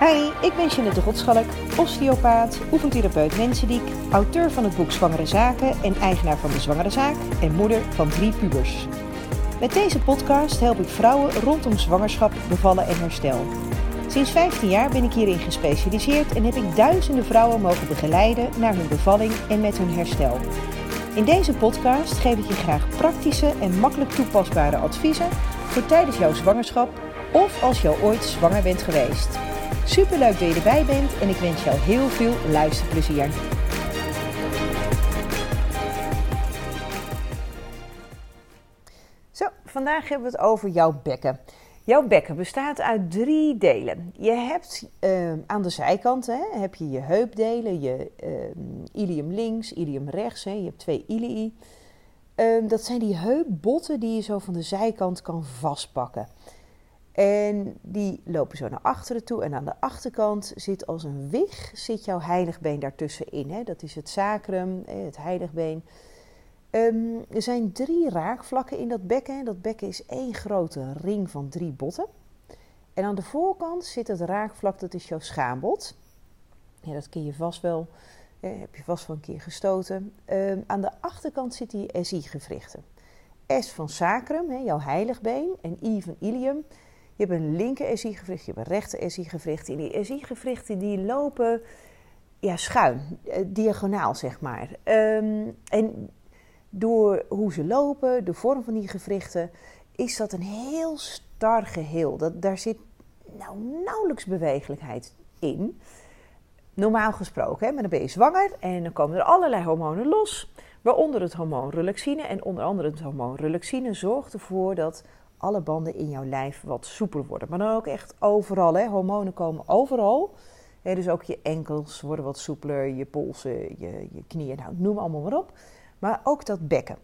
Hi, ik ben Jeanette Rotschalk, osteopaat, oefentherapeut mensendiek, auteur van het boek Zwangere Zaken en eigenaar van De Zwangere Zaak en moeder van drie pubers. Met deze podcast help ik vrouwen rondom zwangerschap, bevallen en herstel. Sinds 15 jaar ben ik hierin gespecialiseerd en heb ik duizenden vrouwen mogen begeleiden naar hun bevalling en met hun herstel. In deze podcast geef ik je graag praktische en makkelijk toepasbare adviezen voor tijdens jouw zwangerschap of als je ooit zwanger bent geweest. Superleuk dat je erbij bent en ik wens jou heel veel luisterplezier. Zo, vandaag hebben we het over jouw bekken. Jouw bekken bestaat uit drie delen. Je hebt uh, aan de zijkanten hè, heb je je heupdelen, je uh, ilium links, ilium rechts. Hè, je hebt twee ilii. Uh, dat zijn die heupbotten die je zo van de zijkant kan vastpakken. En die lopen zo naar achteren toe. En aan de achterkant zit als een wig zit jouw heiligbeen daartussenin. Hè? Dat is het sacrum, het heiligbeen. Um, er zijn drie raakvlakken in dat bekken. Dat bekken is één grote ring van drie botten. En aan de voorkant zit het raakvlak, dat is jouw schaambod. Ja, dat ken je vast wel, heb je vast wel een keer gestoten. Um, aan de achterkant zitten je SI-gewrichten. S van sacrum, hè, jouw heiligbeen, en I van ilium. Je hebt een linker SI-gewricht, je hebt een rechter SI-gewricht. En die SI-gewrichten die lopen ja, schuin, eh, diagonaal zeg maar. Um, en door hoe ze lopen, de vorm van die gewrichten, is dat een heel star geheel. Dat, daar zit nou nauwelijks bewegelijkheid in. Normaal gesproken, hè? maar dan ben je zwanger en dan komen er allerlei hormonen los. Waaronder het hormoon relaxine. En onder andere het hormoon relaxine zorgt ervoor dat alle banden in jouw lijf wat soepeler worden. Maar dan ook echt overal. Hè? Hormonen komen overal. Hè, dus ook je enkels worden wat soepeler, je polsen, je, je knieën, nou, noem allemaal maar op. Maar ook dat bekken.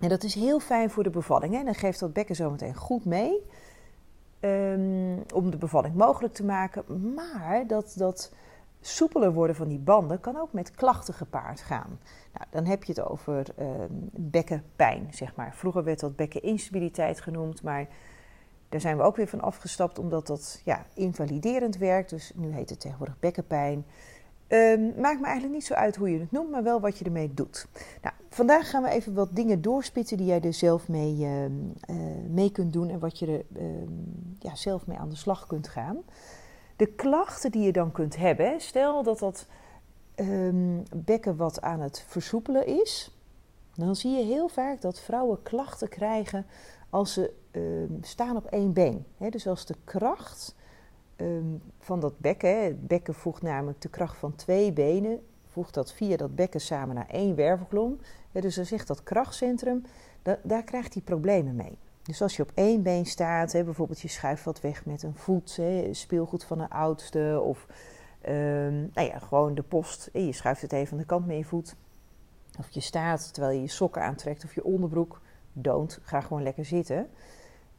En dat is heel fijn voor de bevalling. Hè? Dan geeft dat bekken zometeen goed mee. Um, om de bevalling mogelijk te maken. Maar dat, dat soepeler worden van die banden kan ook met klachten gepaard gaan. Nou, dan heb je het over um, bekkenpijn, zeg maar. Vroeger werd dat bekkeninstabiliteit genoemd, maar daar zijn we ook weer van afgestapt omdat dat ja, invaliderend werkt. Dus nu heet het tegenwoordig bekkenpijn. Um, maakt me eigenlijk niet zo uit hoe je het noemt, maar wel wat je ermee doet. Nou, vandaag gaan we even wat dingen doorspitsen die jij er zelf mee, uh, uh, mee kunt doen en wat je er ja, zelf mee aan de slag kunt gaan. De klachten die je dan kunt hebben, stel dat dat um, bekken wat aan het versoepelen is, dan zie je heel vaak dat vrouwen klachten krijgen als ze staan op één been. Dus als de kracht um, van dat bekken. Het bekken voegt namelijk de kracht van twee benen, voegt dat via dat bekken samen naar één wervelkolom. Ja, dus dan zegt dat krachtcentrum, da daar krijgt hij problemen mee. Dus als je op één been staat, hè, bijvoorbeeld je schuift wat weg met een voet, hè, speelgoed van een oudste, of um, nou ja, gewoon de post, je schuift het even aan de kant met je voet. Of je staat terwijl je je sokken aantrekt of je onderbroek, don't, ga gewoon lekker zitten.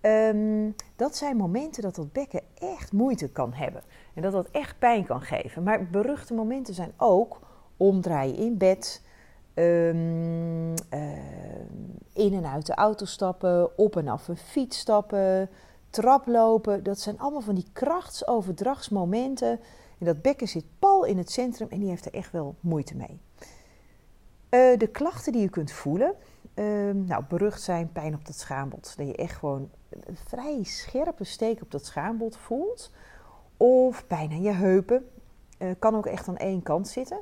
Um, dat zijn momenten dat dat bekken echt moeite kan hebben. En dat dat echt pijn kan geven. Maar beruchte momenten zijn ook omdraaien in bed, um, uh, in en uit de auto stappen, op en af een fiets stappen, traplopen. Dat zijn allemaal van die krachtsoverdragsmomenten. En dat bekken zit pal in het centrum en die heeft er echt wel moeite mee. Uh, de klachten die je kunt voelen, uh, nou, berucht zijn pijn op dat schaambod. Dat je echt gewoon een vrij scherpe steek op dat schaambod voelt. Of pijn aan je heupen. Uh, kan ook echt aan één kant zitten.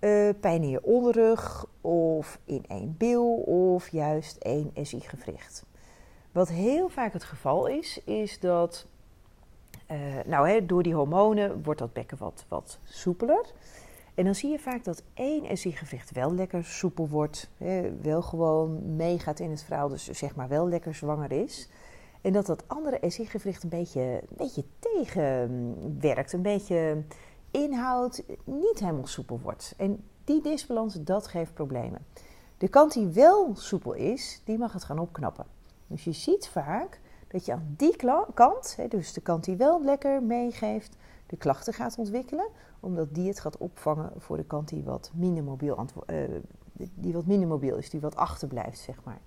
Uh, pijn in je onderrug of in één bil of juist één SI-gewricht. Wat heel vaak het geval is, is dat uh, nou, hè, door die hormonen wordt dat bekken wat, wat soepeler. En dan zie je vaak dat één SI-gewricht wel lekker soepel wordt, hè, wel gewoon meegaat in het verhaal, dus zeg maar wel lekker zwanger is. En dat dat andere SI-gewricht een beetje, een beetje tegenwerkt, een beetje inhoud, niet helemaal soepel wordt. En die disbalans, dat geeft problemen. De kant die wel soepel is, die mag het gaan opknappen. Dus je ziet vaak dat je aan die kant, dus de kant die wel lekker meegeeft, de klachten gaat ontwikkelen, omdat die het gaat opvangen voor de kant die wat minder mobiel, uh, die wat minder mobiel is, die wat achterblijft, zeg maar.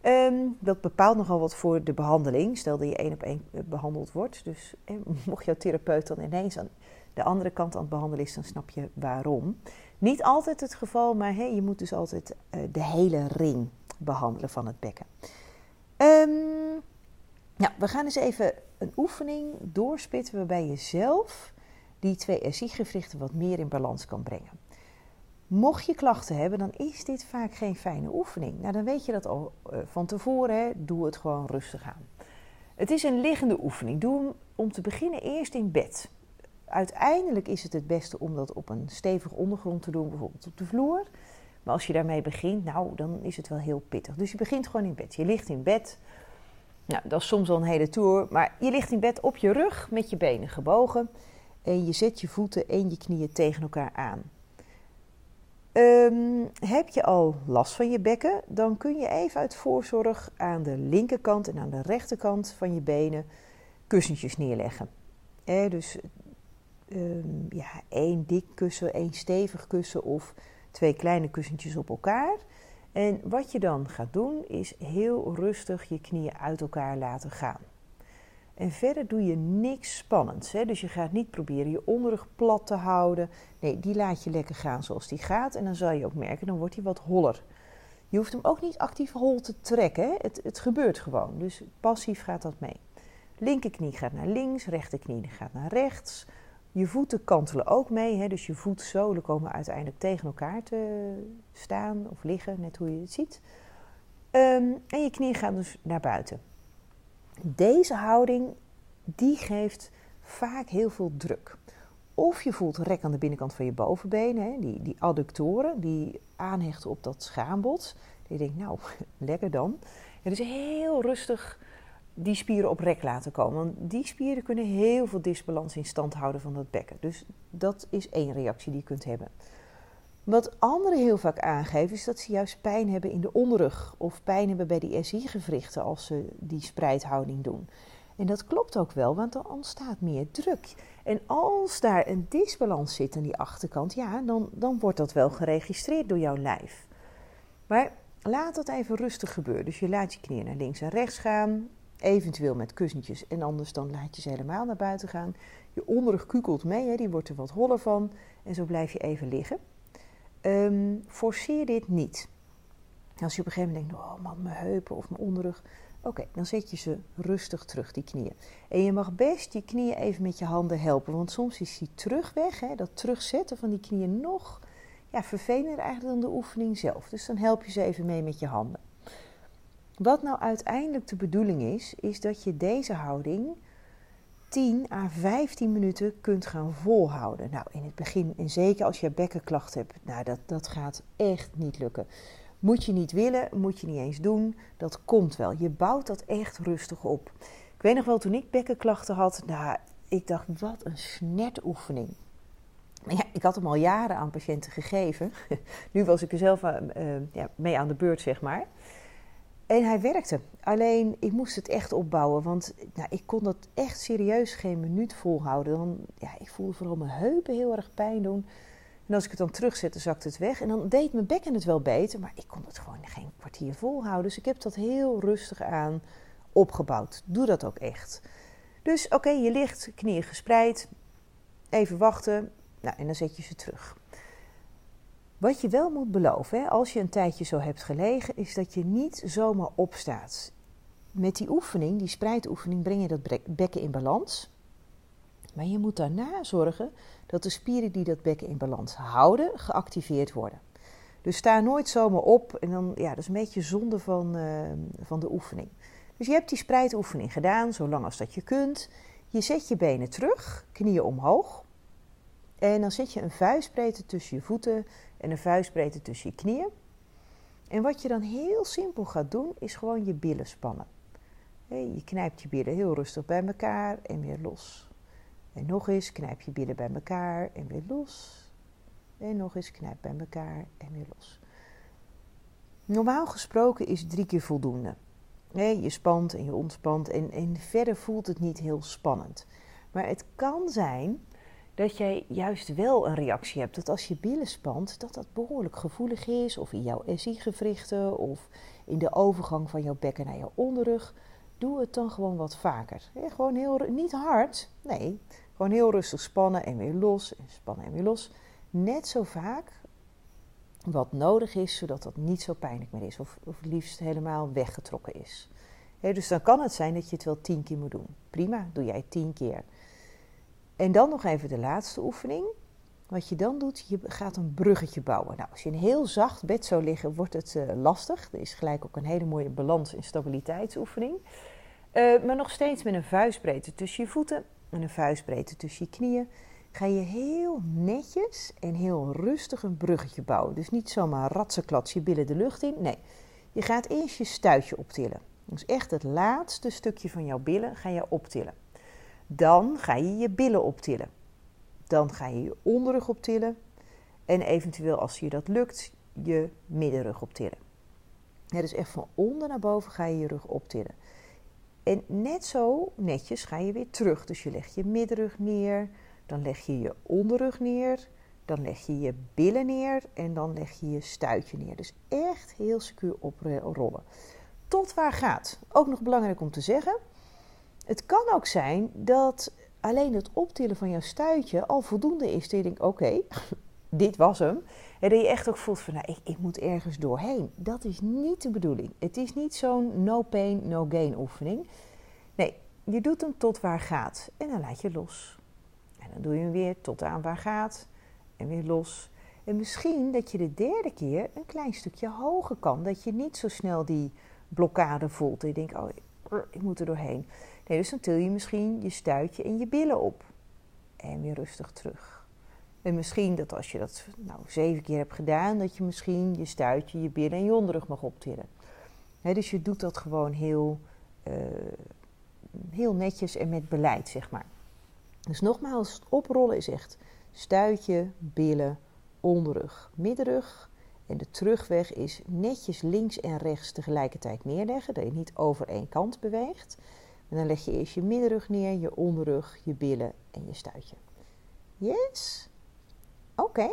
Ehm, dat bepaalt nogal wat voor de behandeling. Stel dat je één op één behandeld wordt. Dus eh, mocht jouw therapeut dan ineens aan de andere kant aan het behandelen is, dan snap je waarom. Niet altijd het geval, maar hey, je moet dus altijd uh, de hele ring behandelen van het bekken. Um, nou, we gaan eens even een oefening doorspitten waarbij je zelf die twee SI-gewrichten wat meer in balans kan brengen. Mocht je klachten hebben, dan is dit vaak geen fijne oefening. Nou, dan weet je dat al uh, van tevoren. Hè? Doe het gewoon rustig aan. Het is een liggende oefening. Doe hem om te beginnen eerst in bed. Uiteindelijk is het het beste om dat op een stevige ondergrond te doen, bijvoorbeeld op de vloer. Maar als je daarmee begint, nou, dan is het wel heel pittig. Dus je begint gewoon in bed. Je ligt in bed. Nou, dat is soms al een hele tour. Maar je ligt in bed op je rug met je benen gebogen. En je zet je voeten en je knieën tegen elkaar aan. Um, heb je al last van je bekken, dan kun je even uit voorzorg aan de linkerkant en aan de rechterkant van je benen kussentjes neerleggen. Dus um, ja, één dik kussen, één stevig kussen of twee kleine kussentjes op elkaar. En wat je dan gaat doen, is heel rustig je knieën uit elkaar laten gaan. En verder doe je niks spannends. Hè? Dus je gaat niet proberen je onderrug plat te houden. Nee, die laat je lekker gaan zoals die gaat. En dan zal je ook merken, dan wordt hij wat holler. Je hoeft hem ook niet actief hol te trekken. Hè? Het, het gebeurt gewoon. Dus passief gaat dat mee. Linkerknie gaat naar links, rechterknie gaat naar rechts. Je voeten kantelen ook mee. Hè? Dus je voetzolen komen uiteindelijk tegen elkaar te staan of liggen, net hoe je het ziet. Um, en je knie gaat dus naar buiten. Deze houding die geeft vaak heel veel druk. Of je voelt rek aan de binnenkant van je bovenbenen, die, die adductoren die aanhechten op dat schaambod. Je denkt, nou, lekker dan. En dus heel rustig die spieren op rek laten komen. Want die spieren kunnen heel veel disbalans in stand houden van dat bekken. Dus dat is één reactie die je kunt hebben. Wat anderen heel vaak aangeven is dat ze juist pijn hebben in de onderrug of pijn hebben bij die SI-gewrichten als ze die spreidhouding doen. En dat klopt ook wel, want er ontstaat meer druk. En als daar een disbalans zit aan die achterkant, ja, dan, dan wordt dat wel geregistreerd door jouw lijf. Maar laat dat even rustig gebeuren. Dus je laat je knieën naar links en rechts gaan, eventueel met kussentjes, en anders dan laat je ze helemaal naar buiten gaan. Je onderrug kukelt mee, hè, die wordt er wat holler van, en zo blijf je even liggen. Um, forceer dit niet. Als je op een gegeven moment denkt, oh man, mijn heupen of mijn onderrug. Oké, dan zet je ze rustig terug, die knieën. En je mag best je knieën even met je handen helpen. Want soms is die terugweg, hè, dat terugzetten van die knieën nog ja, vervelender eigenlijk dan de oefening zelf. Dus dan help je ze even mee met je handen. Wat nou uiteindelijk de bedoeling is, is dat je deze houding 10 à 15 minuten kunt gaan volhouden. Nou, in het begin, en zeker als je bekkenklachten hebt, nou, dat, dat gaat echt niet lukken. Moet je niet willen, moet je niet eens doen, dat komt wel. Je bouwt dat echt rustig op. Ik weet nog wel, toen ik bekkenklachten had, nou, ik dacht, wat een snertoefening. Maar ja, ik had hem al jaren aan patiënten gegeven. nu was ik er zelf uh, ja, mee aan de beurt, zeg maar. En hij werkte. Alleen ik moest het echt opbouwen, want nou, ik kon dat echt serieus geen minuut volhouden. Dan, ja, ik voelde vooral mijn heupen heel erg pijn doen. En als ik het dan terugzette, zakte het weg. En dan deed mijn bekken het wel beter, maar ik kon het gewoon geen kwartier volhouden. Dus ik heb dat heel rustig aan opgebouwd. Doe dat ook echt. Dus oké, je ligt, knieën gespreid. Even wachten. Nou, en dan zet je ze terug. Wat je wel moet beloven, hè, als je een tijdje zo hebt gelegen, is dat je niet zomaar opstaat. Met die oefening, die spreidoefening, breng je dat bekken in balans. Maar je moet daarna zorgen dat de spieren die dat bekken in balans houden, geactiveerd worden. Dus sta nooit zomaar op en dan, ja, dat is een beetje zonde van, uh, van de oefening. Dus je hebt die spreidoefening gedaan, zolang als dat je kunt. Je zet je benen terug, knieën omhoog. En dan zet je een vuistbreedte tussen je voeten en een vuistbreedte tussen je knieën. En wat je dan heel simpel gaat doen, is gewoon je billen spannen. Je knijpt je billen heel rustig bij elkaar en weer los. En nog eens knijp je billen bij elkaar en weer los. En nog eens knijp bij elkaar en weer los. Normaal gesproken is drie keer voldoende. Je spant en je ontspant en, en verder voelt het niet heel spannend. Maar het kan zijn dat jij juist wel een reactie hebt. Dat als je billen spant, dat dat behoorlijk gevoelig is. Of in jouw SI-gewrichten of in de overgang van jouw bekken naar jouw onderrug. Doe het dan gewoon wat vaker. gewoon heel, niet hard, nee. Gewoon heel rustig spannen en weer los. En spannen en weer los. Net zo vaak wat nodig is, zodat dat niet zo pijnlijk meer is. Of, of liefst helemaal weggetrokken is. dus dan kan het zijn dat je het wel tien keer moet doen. Prima, doe jij tien keer. En dan nog even de laatste oefening. Wat je dan doet, je gaat een bruggetje bouwen. Nou, als je in een heel zacht bed zou liggen, wordt het uh, lastig. Er is gelijk ook een hele mooie balans- en stabiliteitsoefening. Uh, maar nog steeds met een vuistbreedte tussen je voeten en een vuistbreedte tussen je knieën. Ga je heel netjes en heel rustig een bruggetje bouwen. Dus niet zomaar ratsenklats je billen de lucht in. Nee, je gaat eerst je stuitje optillen. Dus echt het laatste stukje van jouw billen ga je optillen. Dan ga je je billen optillen. Dan ga je je onderrug optillen. En eventueel, als je dat lukt, je middenrug optillen. Ja, dus echt van onder naar boven ga je je rug optillen. En net zo netjes ga je weer terug. Dus je legt je middenrug neer, dan leg je je onderrug neer, dan leg je je billen neer en dan leg je je stuitje neer. Dus echt heel secuur oprollen. Tot waar gaat? Ook nog belangrijk om te zeggen. Het kan ook zijn dat alleen het optillen van jouw stuitje al voldoende is. Dat je denkt, oké, dit was hem. En dat je echt ook voelt van, nou, ik, ik, moet ergens doorheen. Dat is niet de bedoeling. Het is niet zo'n no pain, no gain oefening. Nee, je doet hem tot waar gaat. En dan laat je los. En dan doe je hem weer tot aan waar gaat. En weer los. En misschien dat je de derde keer een klein stukje hoger kan. Dat je niet zo snel die blokkade voelt. En je denkt, oh, ik moet er doorheen. Nee, dus dan til je misschien je stuitje en je billen op. En weer rustig terug. En misschien dat als je dat nou, zeven keer hebt gedaan, dat je misschien je stuitje, je billen en je onderrug mag optillen. dus je doet dat gewoon heel, uh, heel netjes en met beleid, zeg maar. Dus nogmaals, oprollen is echt stuitje, billen, onderrug, middenrug. En de terugweg is netjes links en rechts tegelijkertijd neerleggen, dat je niet over één kant beweegt. En dan leg je eerst je middenrug neer, je onderrug, je billen en je stuitje. Yes? Oké.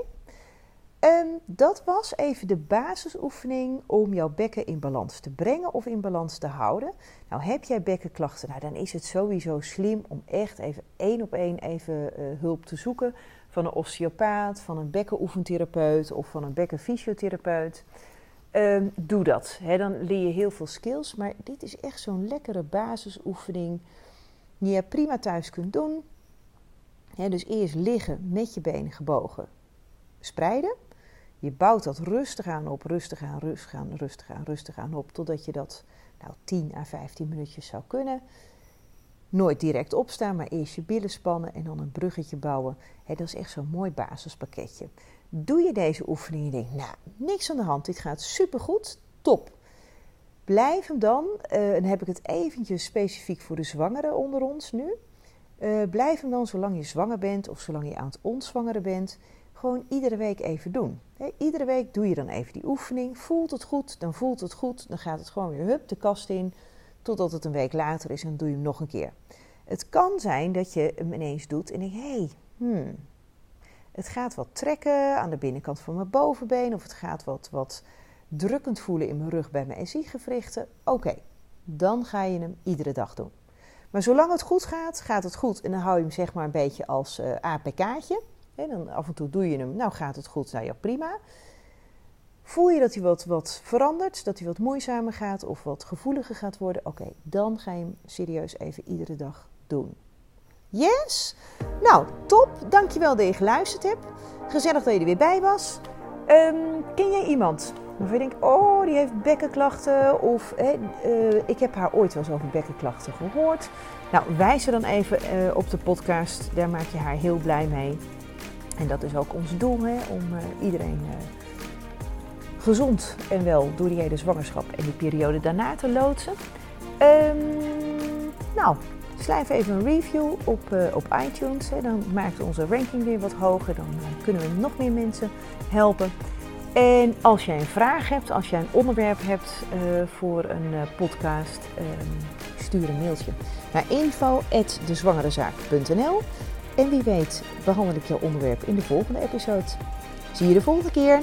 Ehm, dat was even de basisoefening om jouw bekken in balans te brengen of in balans te houden. Nou, heb jij bekkenklachten, nou, dan is het sowieso slim om echt even één op één even eh, hulp te zoeken van een osteopaat, van een bekkenoefentherapeut of van een bekkenfysiotherapeut. Ehm, doe dat. dan leer je heel veel skills. Maar dit is echt zo'n lekkere basisoefening die je prima thuis kunt doen. dus eerst liggen met je benen gebogen, spreiden. Je bouwt dat rustig aan op, rustig aan, rustig aan, rustig aan, rustig aan op. Totdat je dat nou, 10 à 15 minuutjes zou kunnen. Nooit direct opstaan, maar eerst je billen spannen en dan een bruggetje bouwen. dat is echt zo'n mooi basispakketje. Doe je deze oefening en je denkt, nou, niks aan de hand, dit gaat supergoed, top. Blijf hem dan, uh, en heb ik het eventjes specifiek voor de zwangeren onder ons nu. Uh, blijf hem dan zolang je zwanger bent of zolang je aan het ontzwangeren bent, gewoon iedere week even doen. iedere week doe je dan even die oefening. Voelt het goed, dan voelt het goed. Dan gaat het gewoon weer hup de kast in. Totdat het een week later is en doe je hem nog een keer. Het kan zijn dat je hem ineens doet en denkt: hé, hey, hmm, het gaat wat trekken aan de binnenkant van mijn bovenbeen of het gaat wat, wat drukkend voelen in mijn rug bij mijn SI-gewrichten. Oké, dan ga je hem iedere dag doen. Maar zolang het goed gaat, gaat het goed. En dan hou je hem zeg maar een beetje als uh, APK'tje. En dan af en toe doe je hem, nou gaat het goed, nou ja prima. Voel je dat hij wat, wat verandert, dat hij wat moeizamer gaat of wat gevoeliger gaat worden? Oké, dan ga je hem serieus even iedere dag doen. Yes? Nou, top. Dankjewel dat je geluisterd hebt. Gezellig dat je er weer bij was. Um, ken jij iemand waarvan je denkt, oh, die heeft bekkenklachten? Of eh, ik heb haar ooit wel eens over bekkenklachten gehoord. Nou, wijs er dan even uh, op de podcast. Daar maak je haar heel blij mee. En dat is ook ons doel, hè, om uh, iedereen gezond en wel door die hele zwangerschap en die periode daarna te loodsen. Um, nou, Schrijf even een review op, uh, op iTunes. Hè. Dan maakt onze ranking weer wat hoger. Dan uh, kunnen we nog meer mensen helpen. En als jij een vraag hebt, als jij een onderwerp hebt uh, voor een podcast, ehm, stuur een mailtje naar info.dezwangerezaak.nl En wie weet behandel ik jouw onderwerp in de volgende episode. Zie je de volgende keer.